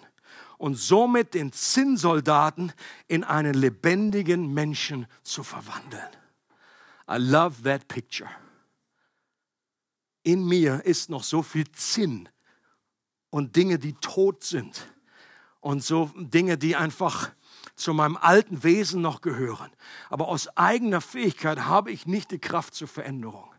Speaker 2: und somit den Zinnsoldaten in einen lebendigen Menschen zu verwandeln. I love that picture. In mir ist noch so viel Zinn und Dinge, die tot sind und so Dinge, die einfach zu meinem alten Wesen noch gehören. Aber aus eigener Fähigkeit habe ich nicht die Kraft zur Veränderung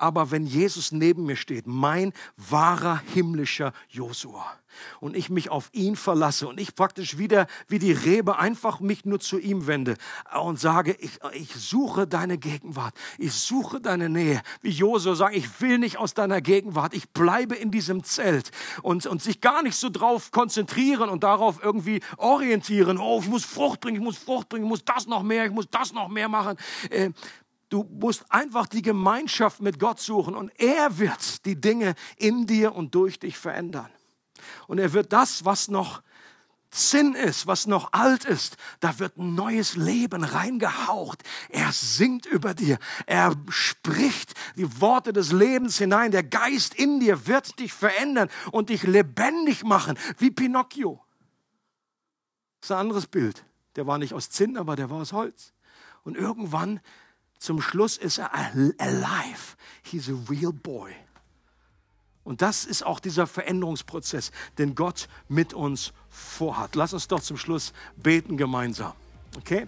Speaker 2: aber wenn Jesus neben mir steht, mein wahrer himmlischer Josua, und ich mich auf ihn verlasse und ich praktisch wieder wie die Rebe einfach mich nur zu ihm wende und sage, ich, ich suche deine Gegenwart, ich suche deine Nähe. Wie Josua sagt, ich will nicht aus deiner Gegenwart, ich bleibe in diesem Zelt und, und sich gar nicht so drauf konzentrieren und darauf irgendwie orientieren. Oh, ich muss Frucht bringen, ich muss Frucht bringen, ich muss das noch mehr, ich muss das noch mehr machen. Äh, Du musst einfach die Gemeinschaft mit Gott suchen und er wird die Dinge in dir und durch dich verändern. Und er wird das, was noch Sinn ist, was noch alt ist, da wird ein neues Leben reingehaucht. Er singt über dir. Er spricht die Worte des Lebens hinein. Der Geist in dir wird dich verändern und dich lebendig machen, wie Pinocchio. Das ist ein anderes Bild. Der war nicht aus Zinn, aber der war aus Holz. Und irgendwann zum Schluss ist er alive. He's a real boy. Und das ist auch dieser Veränderungsprozess, den Gott mit uns vorhat. Lass uns doch zum Schluss beten gemeinsam. Okay?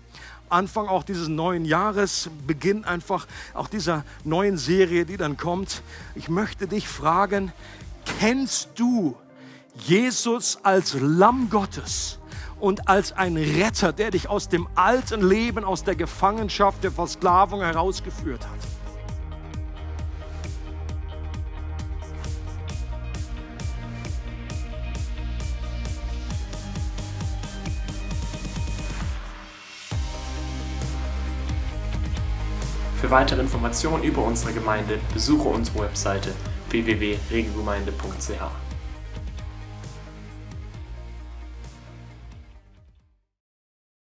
Speaker 2: Anfang auch dieses neuen Jahres, Beginn einfach auch dieser neuen Serie, die dann kommt. Ich möchte dich fragen, kennst du Jesus als Lamm Gottes und als ein Retter, der dich aus dem alten Leben, aus der Gefangenschaft, der Versklavung herausgeführt hat?
Speaker 1: Für weitere Informationen über unsere Gemeinde besuche unsere Webseite www.regelgemeinde.ch.